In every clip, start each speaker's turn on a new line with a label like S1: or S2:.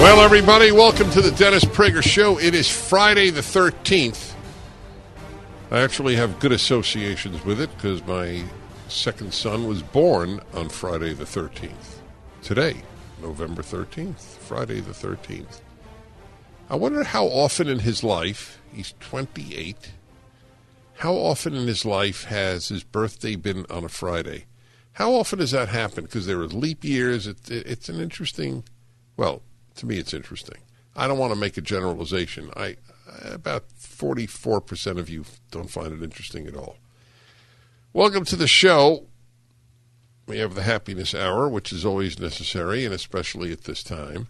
S1: Well, everybody, welcome to the Dennis Prager Show. It is Friday the 13th. I actually have good associations with it because my second son was born on Friday the 13th. Today, November 13th, Friday the 13th. I wonder how often in his life, he's 28, how often in his life has his birthday been on a Friday? How often does that happen? Because there are leap years. It, it, it's an interesting, well, to me, it's interesting. I don't want to make a generalization. I about 44% of you don't find it interesting at all. Welcome to the show. We have the happiness hour, which is always necessary, and especially at this time.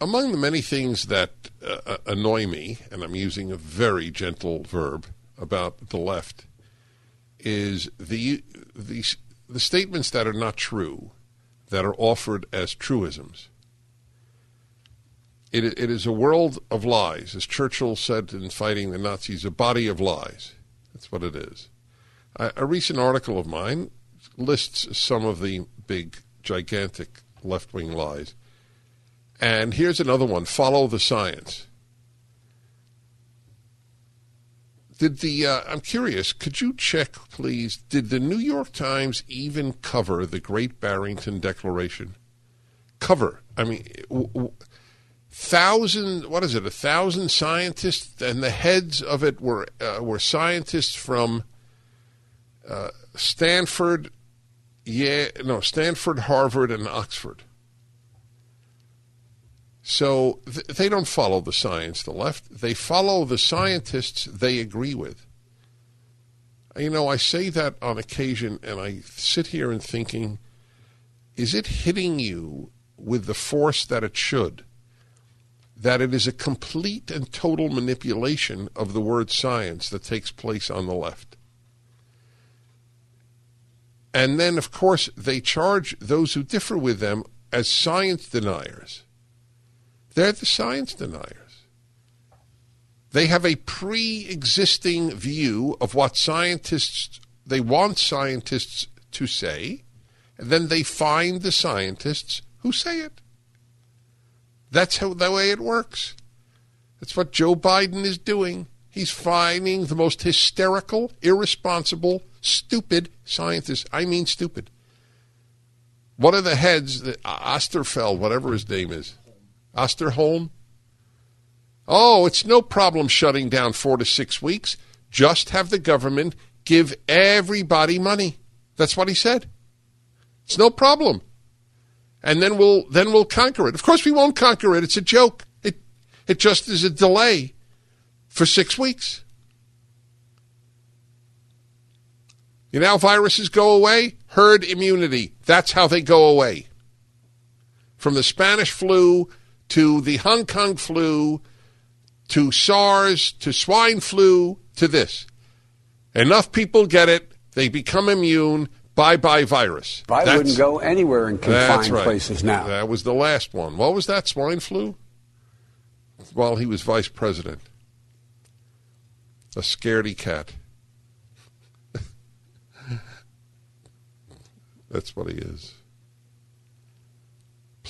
S1: Among the many things that uh, uh annoy me, and I'm using a very gentle verb about the left, is the, the, the statements that are not true that are offered as truisms. It, it is a world of lies. As Churchill said in fighting the Nazis, a body of lies. That's what it is. A, a recent article of mine lists some of the big, gigantic left wing lies. And here's another one follow the science. Did the uh, I'm curious, could you check please, did the New York Times even cover the Great Barrington Declaration? Cover. I mean w- w- thousand what is it? A thousand scientists and the heads of it were uh, were scientists from uh, Stanford, yeah, no, Stanford, Harvard and Oxford. So th- they don't follow the science, the left. They follow the scientists they agree with. You know, I say that on occasion, and I sit here and thinking, is it hitting you with the force that it should? That it is a complete and total manipulation of the word science that takes place on the left. And then, of course, they charge those who differ with them as science deniers. They're the science deniers. They have a pre existing view of what scientists, they want scientists to say, and then they find the scientists who say it. That's how the way it works. That's what Joe Biden is doing. He's finding the most hysterical, irresponsible, stupid scientists. I mean, stupid. One of the heads, Osterfeld, whatever his name is, Osterholm? Oh, it's no problem shutting down four to six weeks. Just have the government give everybody money. That's what he said. It's no problem. And then we'll then we'll conquer it. Of course we won't conquer it. It's a joke. It it just is a delay for six weeks. You know how viruses go away? Herd immunity. That's how they go away. From the Spanish flu to the Hong Kong flu, to SARS, to swine flu, to this. Enough people get it, they become immune. Bye bye virus.
S2: I that's, wouldn't go anywhere in confined
S1: right.
S2: places now.
S1: That was the last one. What was that? Swine flu? While he was vice president. A scaredy cat. That's what he is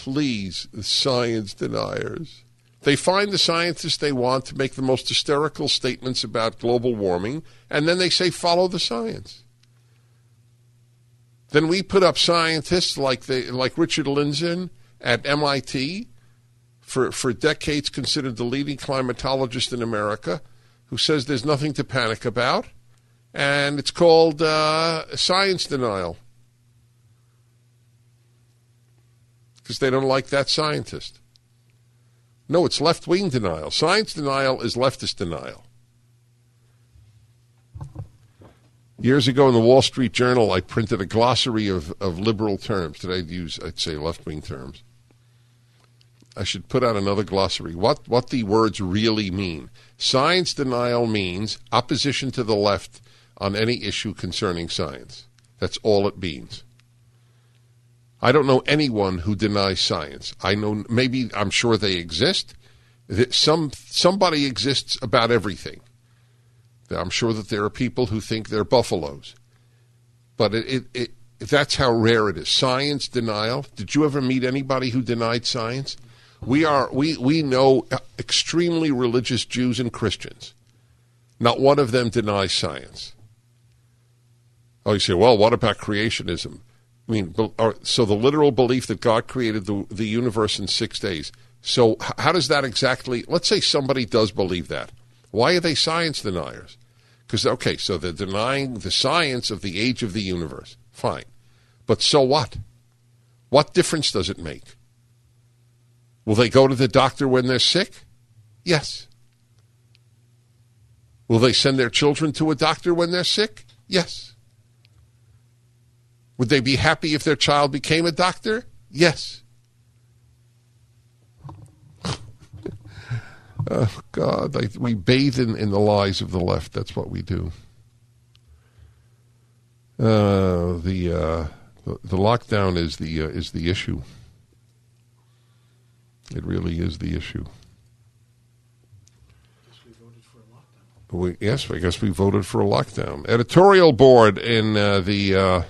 S1: please, the science deniers. They find the scientists they want to make the most hysterical statements about global warming, and then they say, follow the science. Then we put up scientists like, they, like Richard Lindzen at MIT, for, for decades considered the leading climatologist in America, who says there's nothing to panic about, and it's called uh, science denial. Because they don't like that scientist. No, it's left wing denial. Science denial is leftist denial. Years ago in the Wall Street Journal, I printed a glossary of, of liberal terms. Today I'd use, I'd say, left wing terms. I should put out another glossary. What, what the words really mean. Science denial means opposition to the left on any issue concerning science. That's all it means. I don't know anyone who denies science. I know maybe I'm sure they exist. Some somebody exists about everything. I'm sure that there are people who think they're buffaloes, but it, it, it that's how rare it is. Science denial. Did you ever meet anybody who denied science? We are we we know uh, extremely religious Jews and Christians. Not one of them denies science. Oh, you say, well, what about creationism? I mean, so the literal belief that God created the the universe in six days. So how does that exactly? Let's say somebody does believe that. Why are they science deniers? Because okay, so they're denying the science of the age of the universe. Fine, but so what? What difference does it make? Will they go to the doctor when they're sick? Yes. Will they send their children to a doctor when they're sick? Yes. Would they be happy if their child became a doctor? Yes. oh, God, I, we bathe in, in the lies of the left. That's what we do. Uh, the, uh, the, the lockdown is the uh, is the issue. It really is the issue. We, yes, I guess we voted for a lockdown. Editorial board in uh, the uh,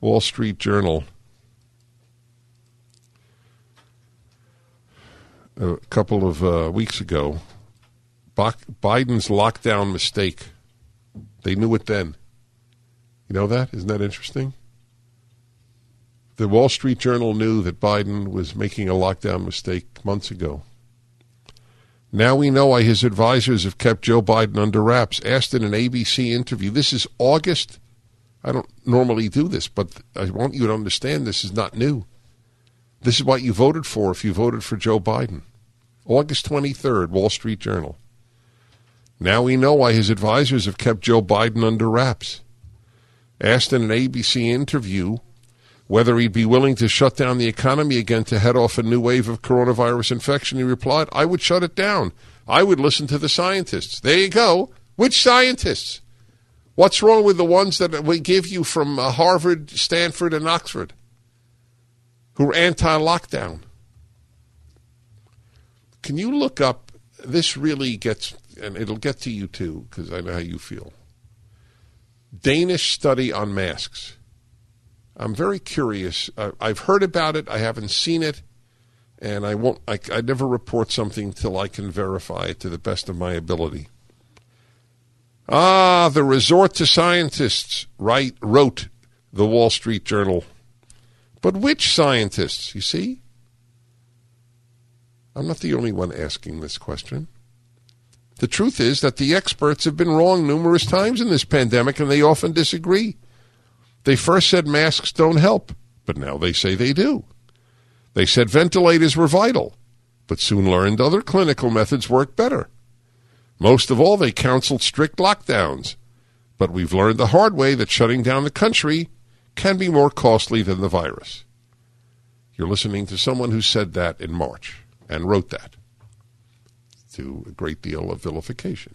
S1: Wall Street Journal a couple of uh, weeks ago. Biden's lockdown mistake. They knew it then. You know that? Isn't that interesting? The Wall Street Journal knew that Biden was making a lockdown mistake months ago. Now we know why his advisors have kept Joe Biden under wraps. Asked in an ABC interview, this is August. I don't normally do this, but I want you to understand this is not new. This is what you voted for if you voted for Joe Biden. August 23rd, Wall Street Journal. Now we know why his advisors have kept Joe Biden under wraps. Asked in an ABC interview whether he'd be willing to shut down the economy again to head off a new wave of coronavirus infection, he replied, I would shut it down. I would listen to the scientists. There you go. Which scientists? What's wrong with the ones that we give you from uh, Harvard, Stanford, and Oxford who are anti lockdown? Can you look up? This really gets, and it'll get to you too, because I know how you feel. Danish study on masks. I'm very curious. Uh, I've heard about it. I haven't seen it, and I won't. I, I never report something till I can verify it to the best of my ability. Ah, the resort to scientists, right? Wrote the Wall Street Journal. But which scientists? You see, I'm not the only one asking this question. The truth is that the experts have been wrong numerous times in this pandemic, and they often disagree. They first said masks don't help, but now they say they do. They said ventilators were vital, but soon learned other clinical methods work better. Most of all, they counseled strict lockdowns, but we've learned the hard way that shutting down the country can be more costly than the virus. You're listening to someone who said that in March and wrote that to a great deal of vilification.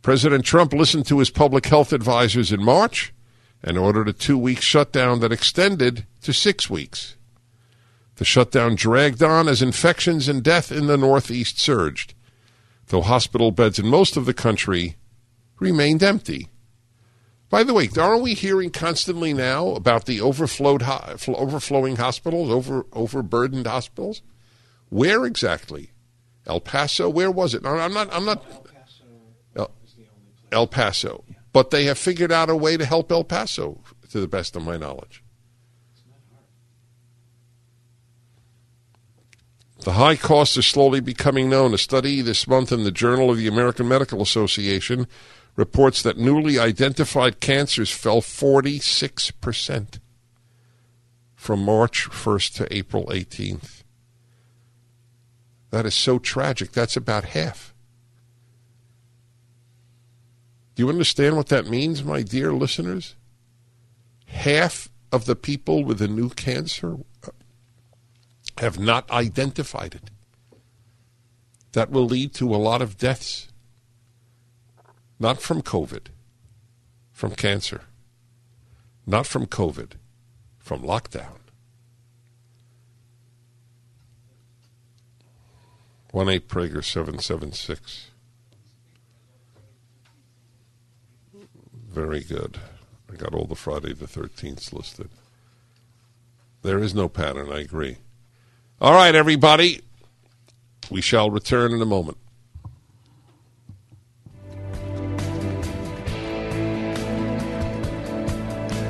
S1: President Trump listened to his public health advisors in March and ordered a two week shutdown that extended to six weeks. The shutdown dragged on as infections and death in the Northeast surged, though hospital beds in most of the country remained empty. By the way, aren't we hearing constantly now about the overflowed, overflowing hospitals, over, overburdened hospitals? Where exactly? El Paso? Where was it? I'm not. I'm not. El Paso. But they have figured out a way to help El Paso, to the best of my knowledge. The high costs are slowly becoming known. A study this month in the Journal of the American Medical Association reports that newly identified cancers fell 46% from March 1st to April 18th. That is so tragic. That's about half. Do you understand what that means, my dear listeners? Half of the people with a new cancer have not identified it. That will lead to a lot of deaths. Not from COVID, from cancer. Not from COVID, from lockdown. 1 8 Prager 776. Very good. I got all the Friday the 13th listed. There is no pattern, I agree. All right, everybody. We shall return in a moment.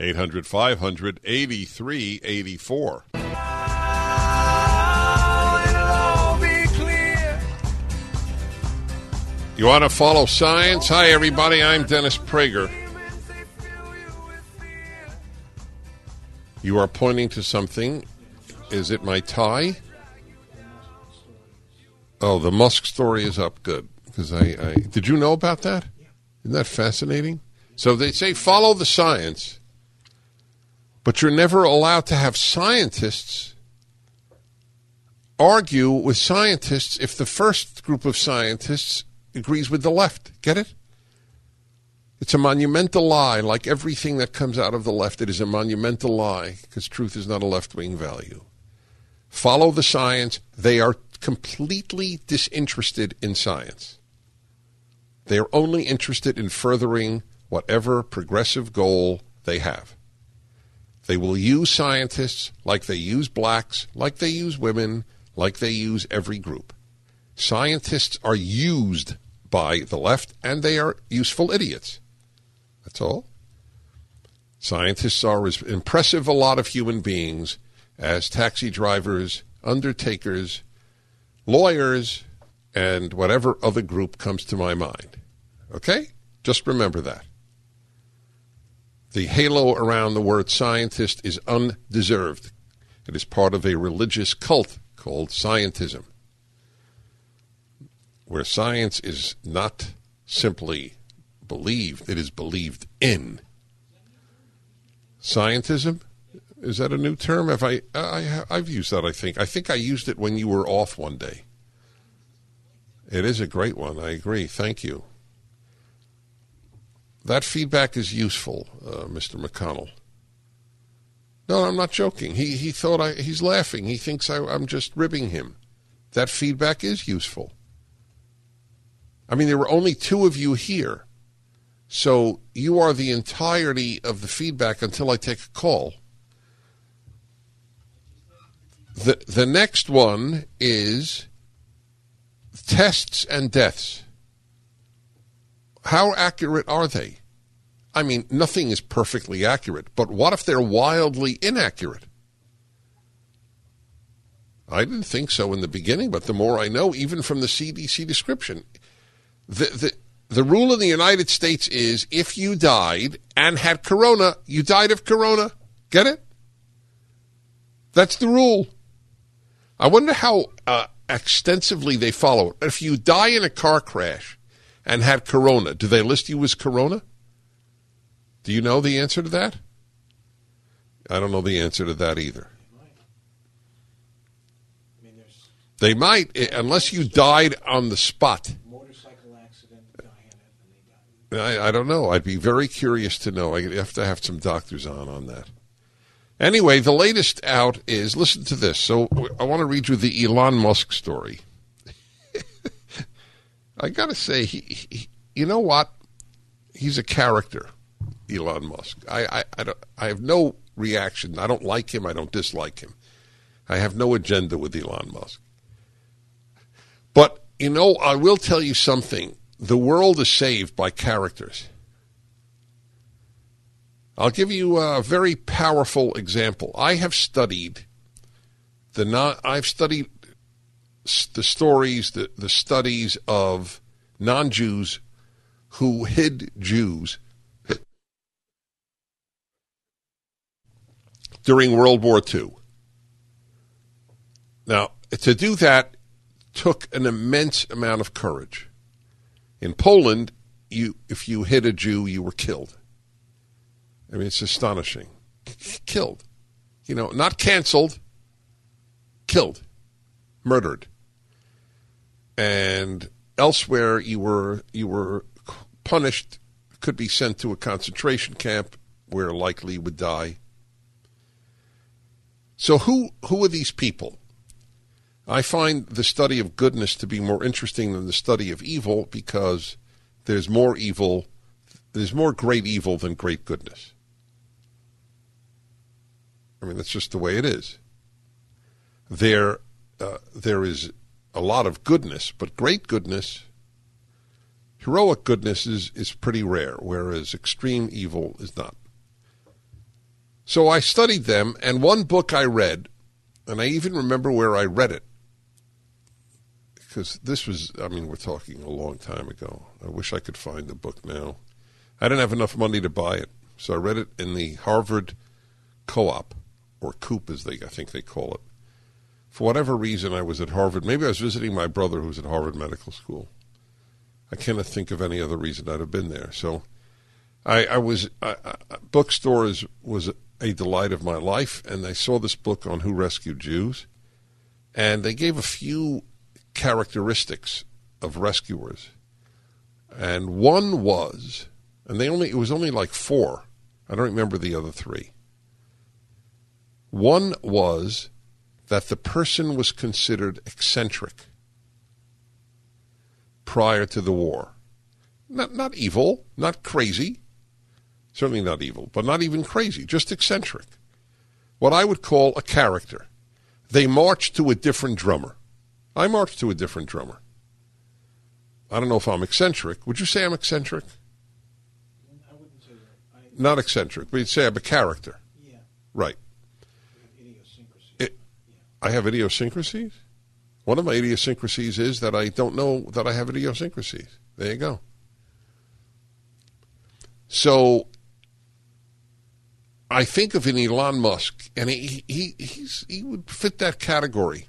S1: 800 500 8384. You want to follow science? Hi, everybody. I'm Dennis Prager. You are pointing to something. Is it my tie? Oh, the Musk story is up. Good. Because I, I did you know about that? Isn't that fascinating? So they say follow the science. But you're never allowed to have scientists argue with scientists if the first group of scientists agrees with the left. Get it? It's a monumental lie. Like everything that comes out of the left, it is a monumental lie because truth is not a left wing value. Follow the science. They are completely disinterested in science. They are only interested in furthering whatever progressive goal they have. They will use scientists like they use blacks, like they use women, like they use every group. Scientists are used by the left and they are useful idiots. That's all. Scientists are as impressive a lot of human beings as taxi drivers, undertakers, lawyers, and whatever other group comes to my mind. Okay? Just remember that. The halo around the word scientist is undeserved. It is part of a religious cult called scientism, where science is not simply believed, it is believed in. Scientism? Is that a new term? Have I, I I've used that, I think. I think I used it when you were off one day. It is a great one. I agree. Thank you. That feedback is useful, uh, Mr. McConnell. No, I'm not joking. He he thought I he's laughing. He thinks I, I'm just ribbing him. That feedback is useful. I mean, there were only two of you here, so you are the entirety of the feedback until I take a call. The the next one is tests and deaths. How accurate are they? I mean, nothing is perfectly accurate, but what if they're wildly inaccurate? I didn't think so in the beginning, but the more I know, even from the CDC description, the, the, the rule in the United States is if you died and had corona, you died of corona. Get it? That's the rule. I wonder how uh, extensively they follow it. If you die in a car crash, and had corona, do they list you as corona? Do you know the answer to that? I don't know the answer to that either. They might, eh, unless you died on the spot.
S3: Motorcycle accident,
S1: I, I don't know. I'd be very curious to know. I have to have some doctors on on that. Anyway, the latest out is listen to this. So I want to read you the Elon Musk story. I got to say, he, he, you know what? He's a character, Elon Musk. I, I, I, don't, I have no reaction. I don't like him. I don't dislike him. I have no agenda with Elon Musk. But, you know, I will tell you something. The world is saved by characters. I'll give you a very powerful example. I have studied the non, I've studied the stories, the, the studies of non-Jews who hid Jews during World War II. Now, to do that took an immense amount of courage. In Poland, you if you hit a Jew, you were killed. I mean, it's astonishing. Killed. You know, not canceled, killed, murdered. And elsewhere, you were you were punished, could be sent to a concentration camp where likely would die. So who who are these people? I find the study of goodness to be more interesting than the study of evil because there's more evil, there's more great evil than great goodness. I mean, that's just the way it is. There, uh, there is a lot of goodness, but great goodness, heroic goodness is, is pretty rare, whereas extreme evil is not. So I studied them, and one book I read, and I even remember where I read it, because this was, I mean, we're talking a long time ago. I wish I could find the book now. I didn't have enough money to buy it, so I read it in the Harvard Co-op or Coop, as they I think they call it. For whatever reason, I was at Harvard. Maybe I was visiting my brother, who's at Harvard Medical School. I cannot think of any other reason I'd have been there. So, I, I was I, I, bookstores was a delight of my life, and I saw this book on who rescued Jews, and they gave a few characteristics of rescuers, and one was, and they only it was only like four. I don't remember the other three. One was that the person was considered eccentric prior to the war. Not, not evil, not crazy, certainly not evil, but not even crazy, just eccentric. What I would call a character. They marched to a different drummer. I marched to a different drummer. I don't know if I'm eccentric. Would you say I'm eccentric?
S3: I wouldn't say that. I,
S1: Not eccentric, but you'd say I'm a character.
S3: yeah,
S1: Right. I have idiosyncrasies. One of my idiosyncrasies is that I don't know that I have idiosyncrasies. There you go. So I think of an Elon Musk, and he he he would fit that category.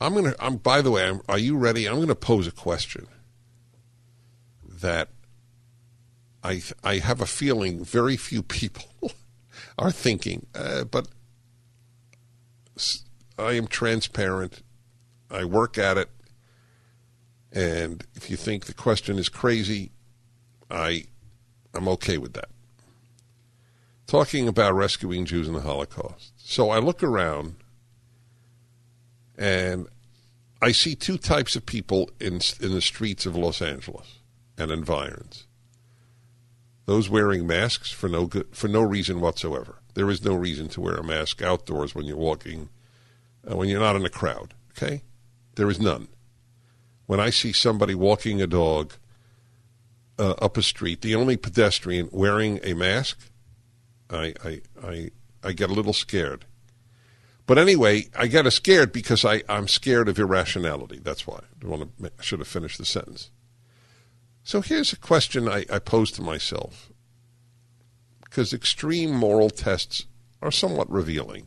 S1: I'm gonna. I'm. By the way, I'm, are you ready? I'm gonna pose a question that I I have a feeling very few people are thinking, uh, but I am transparent. I work at it. And if you think the question is crazy, I I'm okay with that. Talking about rescuing Jews in the Holocaust. So I look around and I see two types of people in in the streets of Los Angeles and environs. Those wearing masks for no good, for no reason whatsoever. There is no reason to wear a mask outdoors when you're walking, uh, when you're not in a crowd. Okay, there is none. When I see somebody walking a dog uh, up a street, the only pedestrian wearing a mask, I I I, I get a little scared. But anyway, I get scared because I, I'm scared of irrationality. That's why. I, want to, I should have finished the sentence. So here's a question I, I pose to myself because extreme moral tests are somewhat revealing.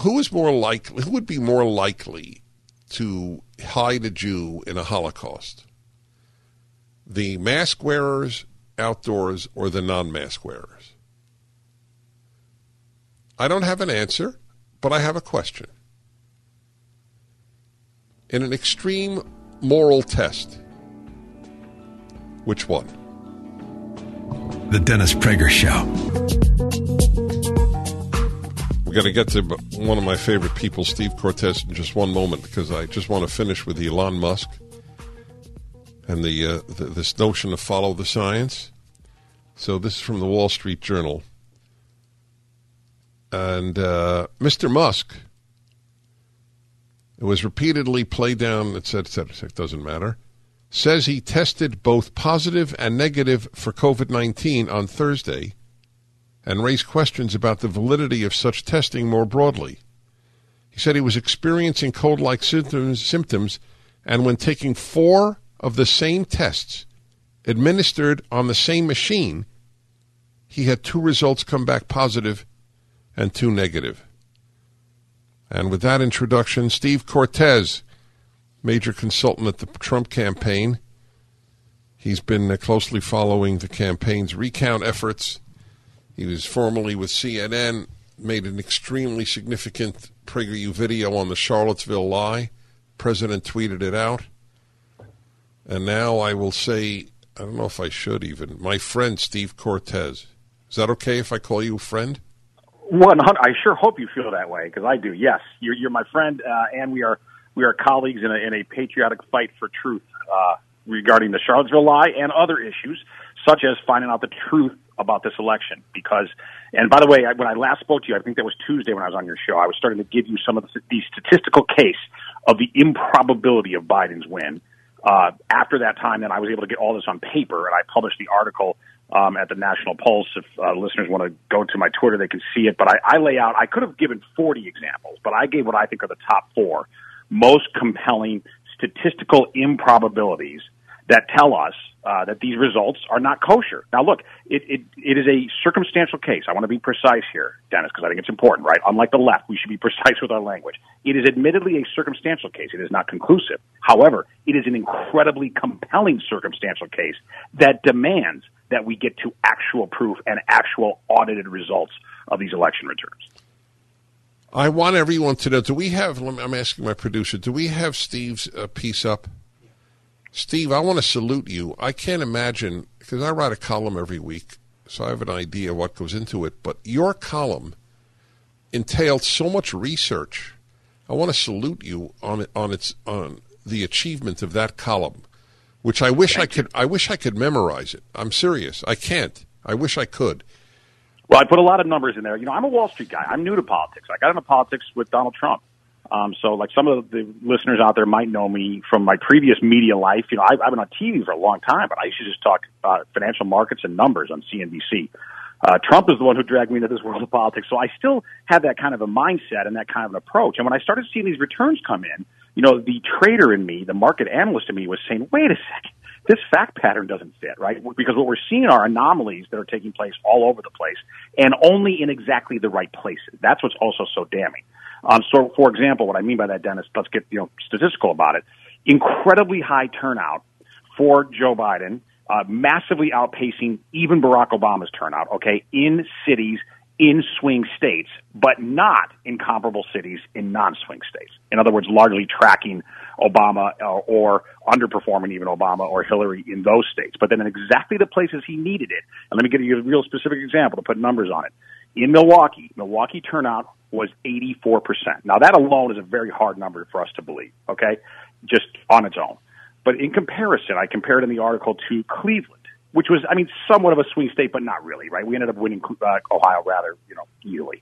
S1: Who is more likely? Who would be more likely to hide a Jew in a Holocaust? The mask wearers outdoors or the non-mask wearers? I don't have an answer, but I have a question. In an extreme moral test. Which one?
S4: The Dennis Prager Show.
S1: We're going to get to one of my favorite people, Steve Cortes, in just one moment because I just want to finish with Elon Musk and the, uh, the this notion to follow the science. So this is from the Wall Street Journal, and uh, Mr. Musk. It was repeatedly played down, etc., etc., etc. Doesn't matter. Says he tested both positive and negative for COVID 19 on Thursday and raised questions about the validity of such testing more broadly. He said he was experiencing cold like symptoms, symptoms, and when taking four of the same tests administered on the same machine, he had two results come back positive and two negative. And with that introduction, Steve Cortes, major consultant at the Trump campaign, he's been uh, closely following the campaign's recount efforts he was formerly with CNN, made an extremely significant PragerU video on the Charlottesville lie. President tweeted it out. And now I will say, I don't know if I should even, my friend Steve Cortes. Is that okay if I call you a friend?
S5: One hundred. I sure hope you feel that way because I do. Yes, you're you're my friend, uh, and we are we are colleagues in a in a patriotic fight for truth uh, regarding the Charlottesville lie and other issues, such as finding out the truth about this election because, and by the way, I, when I last spoke to you, I think that was Tuesday when I was on your show, I was starting to give you some of the, the statistical case of the improbability of Biden's win. Uh, after that time, then I was able to get all this on paper, and I published the article um, at the National Pulse. If uh, listeners want to go to my Twitter, they can see it. But I, I lay out. I could have given 40 examples, but I gave what I think are the top four most compelling statistical improbabilities that tell us uh, that these results are not kosher. Now, look, it, it, it is a circumstantial case. I want to be precise here, Dennis, because I think it's important, right? Unlike the left, we should be precise with our language. It is admittedly a circumstantial case. It is not conclusive. However, it is an incredibly compelling circumstantial case that demands that we get to actual proof and actual audited results of these election returns.
S1: I want everyone to know. Do we have? I'm asking my producer. Do we have Steve's uh, piece up? Steve, I want to salute you. I can't imagine, because I write a column every week, so I have an idea what goes into it, but your column entailed so much research. I want to salute you on it, on its on the achievement of that column, which I wish Thank I could you. I wish I could memorize it. I'm serious. I can't. I wish I could.
S5: Well, I put a lot of numbers in there. You know, I'm a Wall Street guy. I'm new to politics. I got into politics with Donald Trump. Um, so, like some of the listeners out there might know me from my previous media life. You know, I've, I've been on TV for a long time, but I used to just talk about financial markets and numbers on CNBC. Uh, Trump is the one who dragged me into this world of politics, so I still have that kind of a mindset and that kind of an approach. And when I started seeing these returns come in, you know, the trader in me, the market analyst in me, was saying, "Wait a second, this fact pattern doesn't fit, right? Because what we're seeing are anomalies that are taking place all over the place and only in exactly the right places. That's what's also so damning. Um, so, for example, what I mean by that, Dennis, let's get you know statistical about it. Incredibly high turnout for Joe Biden, uh, massively outpacing even Barack Obama's turnout. Okay, in cities in swing states, but not in comparable cities in non-swing states. In other words, largely tracking Obama or, or underperforming even Obama or Hillary in those states. But then in exactly the places he needed it. And let me give you a real specific example to put numbers on it. In Milwaukee, Milwaukee turnout was 84%. Now that alone is a very hard number for us to believe, okay? Just on its own. But in comparison, I compared in the article to Cleveland, which was, I mean, somewhat of a swing state, but not really, right? We ended up winning uh, Ohio rather, you know, easily.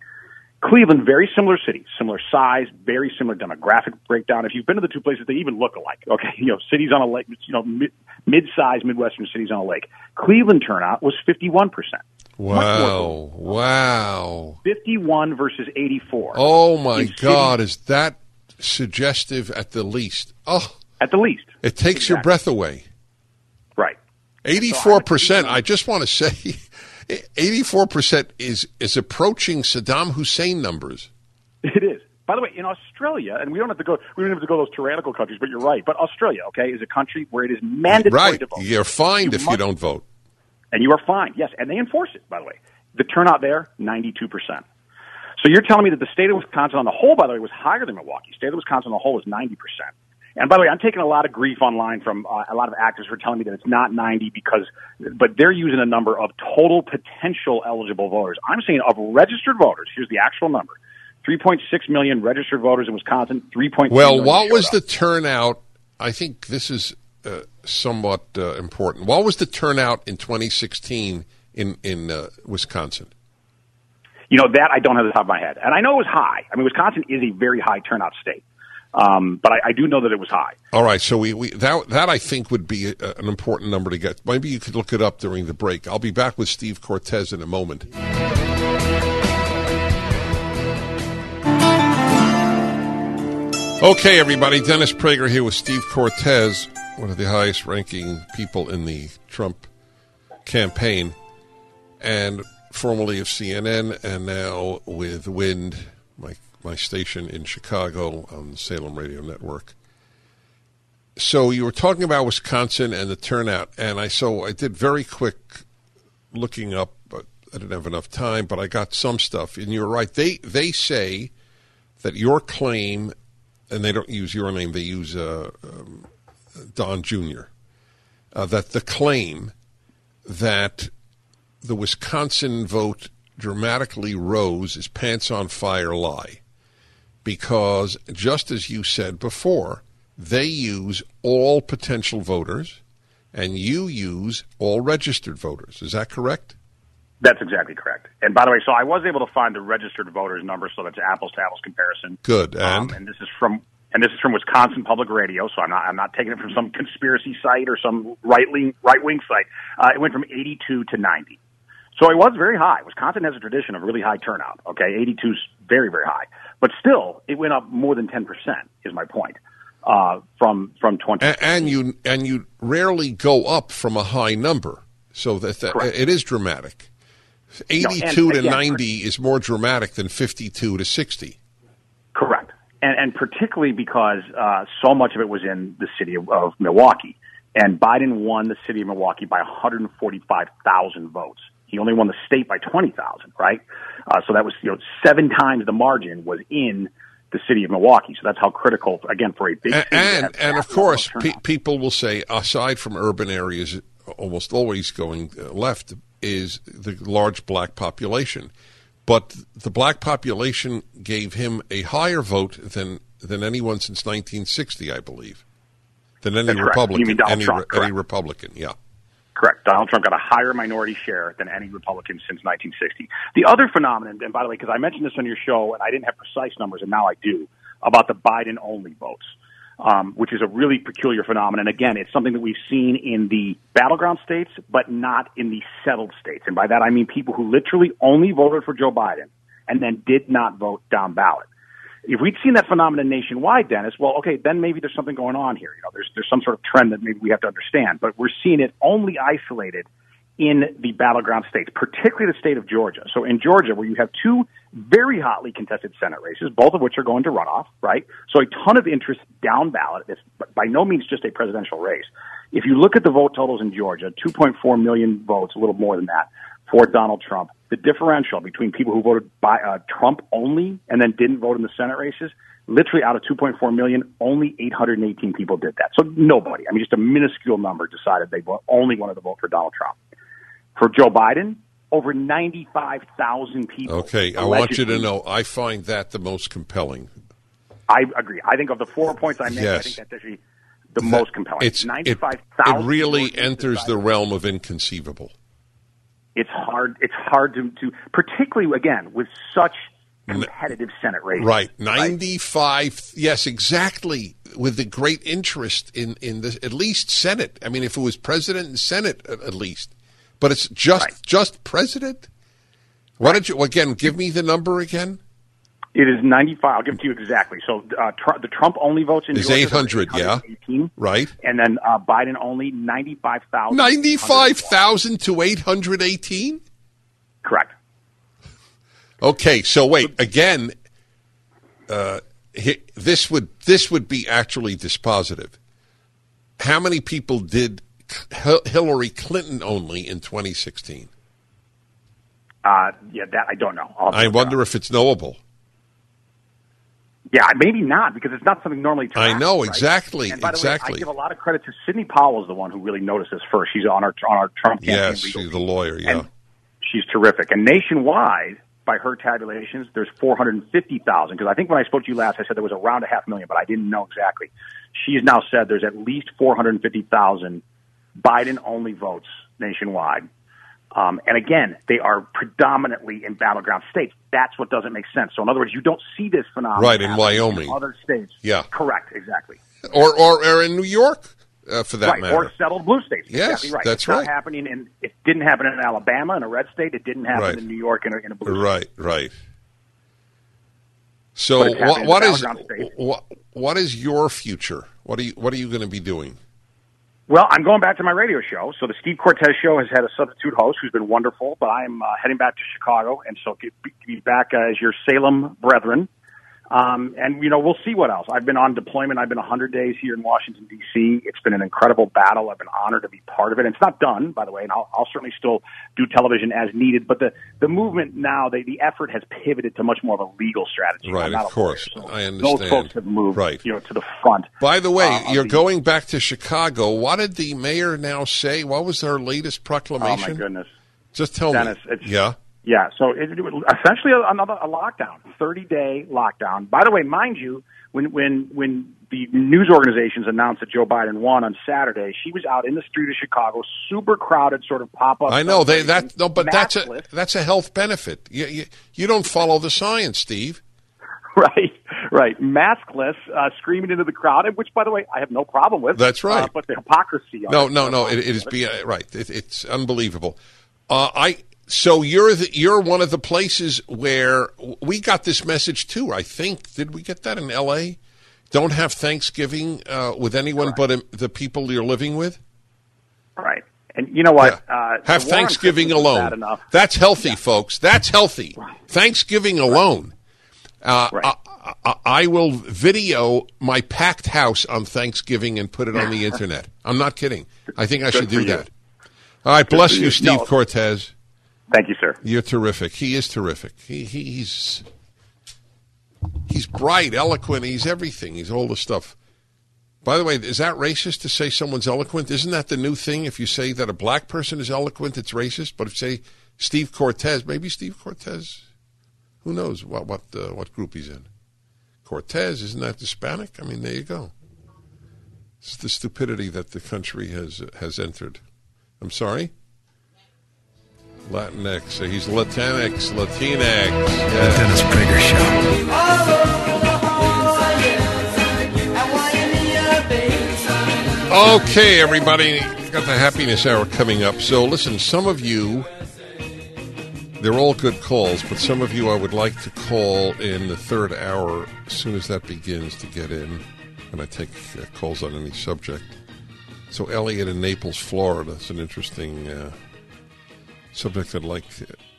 S5: Cleveland, very similar city, similar size, very similar demographic breakdown. If you've been to the two places, they even look alike. Okay, you know, cities on a lake, you know, mid, mid-sized Midwestern cities on a lake. Cleveland turnout was 51 percent.
S1: Wow! Wow!
S5: 51 versus 84.
S1: Oh my In God! Cities, is that suggestive at the least? Oh,
S5: at the least,
S1: it takes exactly. your breath away.
S5: Right.
S1: 84 percent. I just want to say. 84% is, is approaching Saddam Hussein numbers.
S5: It is. By the way, in Australia, and we don't have to go, we don't have to go to those tyrannical countries, but you're right. But Australia, okay, is a country where it is mandatory
S1: right.
S5: to vote.
S1: You're fined you if must, you don't vote.
S5: And you are fined, yes, and they enforce it, by the way. The turnout there, 92%. So you're telling me that the state of Wisconsin on the whole, by the way, was higher than Milwaukee. State of Wisconsin on the whole is 90%. And by the way, I'm taking a lot of grief online from uh, a lot of actors for telling me that it's not 90 because, but they're using a number of total potential eligible voters. I'm saying of registered voters. Here's the actual number: 3.6 million registered voters in Wisconsin. 3.2
S1: Well, what was
S5: up.
S1: the turnout? I think this is uh, somewhat uh, important. What was the turnout in 2016 in in uh, Wisconsin?
S5: You know, that I don't have the top of my head. And I know it was high. I mean, Wisconsin is a very high turnout state. Um, but I, I do know that it was high.
S1: All right, so we, we that that I think would be a, an important number to get. Maybe you could look it up during the break. I'll be back with Steve Cortes in a moment. Okay, everybody. Dennis Prager here with Steve Cortes, one of the highest ranking people in the Trump campaign, and formerly of CNN, and now with Wind, my my station in Chicago on the Salem Radio Network. So you were talking about Wisconsin and the turnout, and I so I did very quick looking up, but I didn't have enough time. But I got some stuff, and you're right. They they say that your claim, and they don't use your name; they use uh, um, Don Jr. Uh, that the claim that the Wisconsin vote dramatically rose is pants on fire lie. Because just as you said before, they use all potential voters and you use all registered voters. Is that correct?
S5: That's exactly correct. And by the way, so I was able to find the registered voters number, so that's apples to apples comparison.
S1: Good. And
S5: Um, and this is from and this is from Wisconsin Public Radio, so I'm not I'm not taking it from some conspiracy site or some right wing right wing site. Uh, it went from 82 to 90, so it was very high. Wisconsin has a tradition of really high turnout. Okay, 82 is very very high, but still it went up more than 10 percent. Is my point uh, from from 20.
S1: and, and you and you rarely go up from a high number, so that, that it is dramatic.
S5: and
S1: Eighty-two to
S5: again,
S1: ninety is more dramatic than fifty-two to sixty.
S5: Correct. And, and particularly because uh, so much of it was in the city of, of Milwaukee. And Biden won the city of Milwaukee by 145,000 votes. He only won the state by 20,000, right? Uh, so that was, you know, seven times the margin was in the city of Milwaukee. So that's how critical, again, for a big
S1: and and, and of course, pe- people will say, aside from urban areas, almost always going uh, left is the large black population. But the black population gave him a higher vote than than anyone since 1960, I believe, than any. Republican.
S5: You mean Donald
S1: any,
S5: Trump,
S1: any. Republican, yeah.
S5: Correct. Donald Trump got a higher minority share than any Republican since 1960. The other phenomenon, and by the way, because I mentioned this on your show and I didn't have precise numbers, and now I do, about the Biden only votes, um, which is a really peculiar phenomenon. Again, it's something that we've seen in the battleground states, but not in the settled states. And by that, I mean people who literally only voted for Joe Biden and then did not vote down ballot. If we'd seen that phenomenon nationwide, Dennis, well, okay, then maybe there's something going on here. You know, there's there's some sort of trend that maybe we have to understand. But we're seeing it only isolated in the battleground states, particularly the state of Georgia. So in Georgia, where you have two very hotly contested Senate races, both of which are going to runoff, right? So a ton of interest down ballot. It's by no means just a presidential race. If you look at the vote totals in Georgia, 2.4 million votes, a little more than that, for Donald Trump. The differential between people who voted by uh, Trump only and then didn't vote in the Senate races, literally out of 2.4 million, only 818 people did that. So nobody, I mean, just a minuscule number decided they only wanted to vote for Donald Trump. For Joe Biden, over 95,000 people.
S1: Okay, I want you to know I find that the most compelling.
S5: I agree. I think of the four points I made, I think that's actually the most compelling.
S1: It's
S5: 95,000
S1: it really
S5: Georgians
S1: enters the realm of inconceivable.
S5: It's hard it's hard to, to particularly again with such competitive senate races
S1: Right, ninety-five. Yes, exactly. With the great interest in in the at least Senate. I mean, if it was president and Senate, at, at least. But it's just
S5: Right.
S1: just president. Why don't you again give me the number again?
S5: It is 95 i'll give it to you exactly so uh, Tr- the trump only votes in
S1: Is
S5: Georgia,
S1: 800, yeah.
S5: 818,
S1: Right,
S5: and then uh, biden only 95000
S1: ninety-five thousand to eight hundred eighteen.
S5: correct
S1: Okay, so wait again. Uh, this would this would be actually dispositive. How many people did Hillary Clinton only in 2016?
S5: uh, yeah that i don't know
S1: I wonder if it's knowable.
S5: Yeah, maybe not because it's not something normally. Tracked,
S1: I know
S5: right?
S1: exactly,
S5: And by
S1: exactly.
S5: the way, I give a lot of credit to Sidney Powell, is the one who really noticed this first. She's on our on our Trump campaign.
S1: yes,
S5: legal
S1: she's the lawyer. Yeah,
S5: And she's terrific. And nationwide, by her tabulations, there's 450,000. Because I think when I spoke to you last, I said there was around a half million, but I didn't know exactly. She's now said there's at least 450,000 Biden-only votes nationwide. Um, and again, they are predominantly in battleground states. That's what doesn't make sense. So, in other words, you don't see this phenomenon
S1: Right, in Wyoming.
S5: other states.
S1: Yeah.
S5: correct, exactly.
S1: or, or or in New York, uh, for that
S5: right,
S1: matter.
S5: or settled blue states.
S1: Yes,
S5: exactly right.
S1: that's
S5: it's not
S1: right.
S5: happening in. It didn't happen in Alabama in a red state. It didn't happen
S1: Right.
S5: in New York in a, in a blue state.
S1: Right, right. So what, what
S5: in
S1: is what, what is your future? What are you what are you going to be doing?
S5: Well, I'm going back to my radio show. So the Steve Cortes show has had a substitute host who's been wonderful, but I'm uh, heading back to Chicago, and so get, be back uh, as your Salem brethren. Um, and you know, we'll see what else. I've been on deployment. I've been 100 days here in Washington D.C. It's been an incredible battle. I've been honored to be part of it. And it's not done, by the way, and I'll, I'll certainly still do television as needed. But the the movement now, the the effort has pivoted to much more of a legal strategy.
S1: Right, of course.
S5: so
S1: I
S5: Those
S1: understand.
S5: folks have moved,
S1: Right.
S5: you know, to the front.
S1: By the way,
S5: Uh,
S1: you're
S5: the-
S1: going back to Chicago. What did the mayor now say? What was her latest proclamation?
S5: Oh my goodness.
S1: Just tell
S5: Dennis,
S1: me. yeah.
S5: Yeah, so it, it, essentially another a lockdown, thirty day lockdown. By the way, mind you, when when when the news organizations announced that Joe Biden won on Saturday, she was out in the street of Chicago, super crowded, sort of pop up.
S1: I know they that no, but that's a that's a health benefit. You, you you don't follow the science, Steve.
S5: right, right, maskless, uh, screaming into the crowd, which, by the way, I have no problem with.
S1: That's right.
S5: Uh, but the hypocrisy.
S1: No,
S5: it,
S1: no, no. It, it is be right. It, it's unbelievable. Uh, I so you're the, you're one of the places where we got this message too. I think did we get that in L.A. Don't have Thanksgiving uh, with anyone but um, the people you're living with.
S5: Right, and you know what?
S1: Yeah.
S5: Uh,
S1: Have
S5: the war on
S1: Thanksgiving alone. That's healthy, folks. That's healthy. Thanksgiving alone. Uh,
S5: Right.
S1: I, I, I will video my packed house on Thanksgiving and put it on the internet. I'm not kidding. I think I should do that. All right, bless you,
S5: you.
S1: Steve
S5: No.
S1: Cortes.
S5: Thank you, sir.
S1: You're terrific. He is terrific. He, he, he's he's bright, eloquent. He's everything. He's all the stuff. By the way, is that racist to say someone's eloquent? Isn't that the new thing? If you say that a black person is eloquent, it's racist. But if you say Steve Cortes, maybe Steve Cortes, who knows what what uh, what group he's in? Cortes isn't that Hispanic? I mean, there you go. It's the stupidity that the country has has entered. I'm sorry. Latinx. So he's Latinx, Latinx. Yeah.
S4: Dennis Prager Show.
S1: Okay, everybody, got the happiness hour coming up. So, listen, some of you, they're all good calls, but some of you I would like to call in the third hour as soon as that begins to get in, and I take uh, calls on any subject. So, Elliot in Naples, Florida, is an interesting uh, subject I'd like.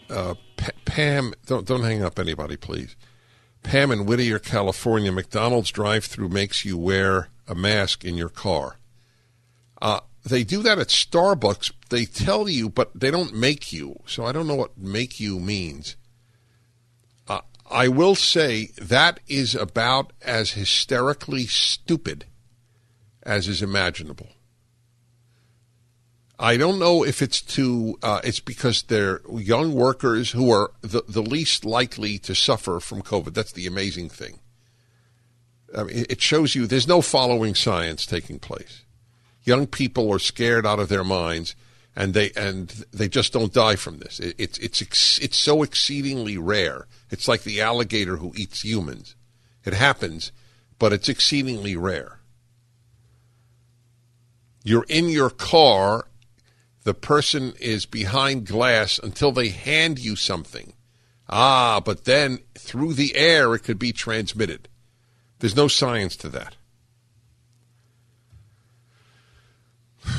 S1: Uh, Pa- Pam, don't don't hang up, anybody, please. Pam in Whittier, California, McDonald's drive-through makes you wear a mask in your car. Uh, they do that at Starbucks. They tell you, but they don't make you. So I don't know what "make you" means. Uh, I will say that is about as hysterically stupid as is imaginable. I don't know if it's to uh, it's because they're young workers who are the, the least likely to suffer from COVID. That's the amazing thing. I mean, it shows you there's no following science taking place. Young people are scared out of their minds, and they and they just don't die from this. It, it's it's ex, it's so exceedingly rare. It's like the alligator who eats humans. It happens, but it's exceedingly rare. You're in your car the person is behind glass until they hand you something. Ah, but then through the air it could be transmitted. There's no science to that.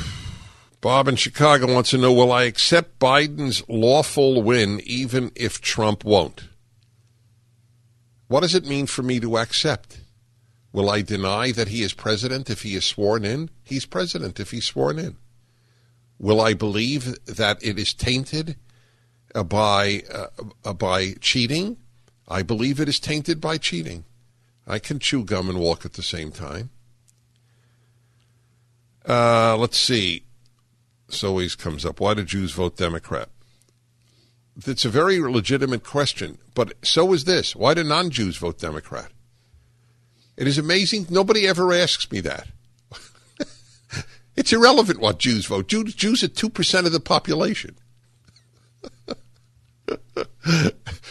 S1: Bob in Chicago wants to know Will I accept Biden's lawful win even if Trump won't? What does it mean for me to accept? Will I deny that he is president if he is sworn in? He's president if he's sworn in. Will I believe that it is tainted uh, by uh, uh, by cheating? I believe it is tainted by cheating. I can chew gum and walk at the same time. Uh, let's see. This always comes up. Why do Jews vote Democrat? It's a very legitimate question, but so is this. Why do non Jews vote Democrat? It is amazing. Nobody ever asks me that. It's irrelevant what Jews vote. Jews, Jews are 2% of the population.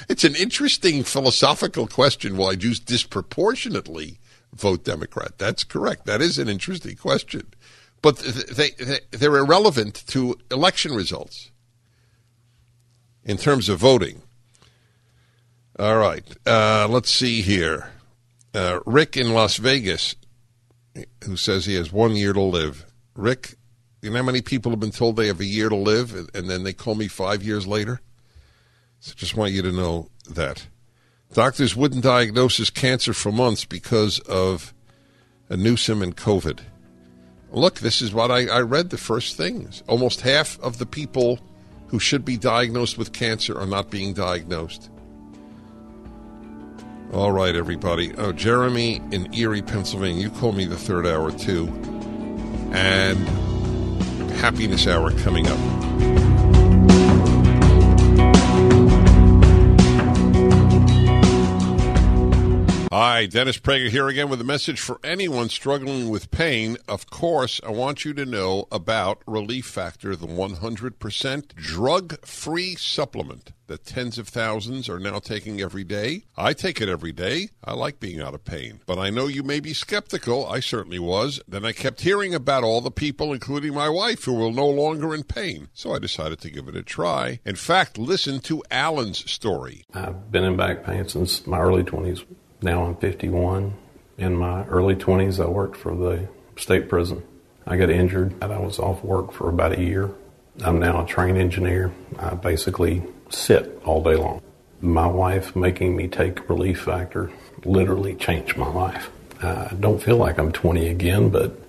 S1: it's an interesting philosophical question why Jews disproportionately vote Democrat. That's correct. That is an interesting question. But they, they, they're irrelevant to election results in terms of voting. All right. Uh, let's see here. Uh, Rick in Las Vegas, who says he has one year to live. Rick, you know how many people have been told they have a year to live, and then they call me five years later? So just want you to know that. Doctors wouldn't diagnose his cancer for months because of a Newsom and COVID. Look, this is what I, I read the first things. Almost half of the people who should be diagnosed with cancer are not being diagnosed. All right, everybody. Oh, Jeremy in Erie, Pennsylvania. You call me the third hour, too. And happiness hour coming up. Hi, Dennis Prager here again with a message for anyone struggling with pain. Of course, I want you to know about Relief Factor, the 100% drug free supplement that tens of thousands are now taking every day. I take it every day. I like being out of pain. But I know you may be skeptical. I certainly was. Then I kept hearing about all the people, including my wife, who were no longer in pain. So I decided to give it a try. In fact, listen to Alan's story.
S6: I've been in back pain since my early 20s now I'm 51. In my early 20s, I worked for the state prison. I got injured and I was off work for about a year. I'm now a trained engineer. I basically sit all day long. My wife making me take Relief Factor literally changed my life. I don't feel like I'm 20 again, but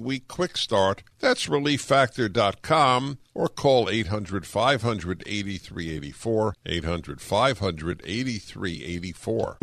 S1: week quick start. That's relieffactor.com or call 800 500 8384. 800 500 8384.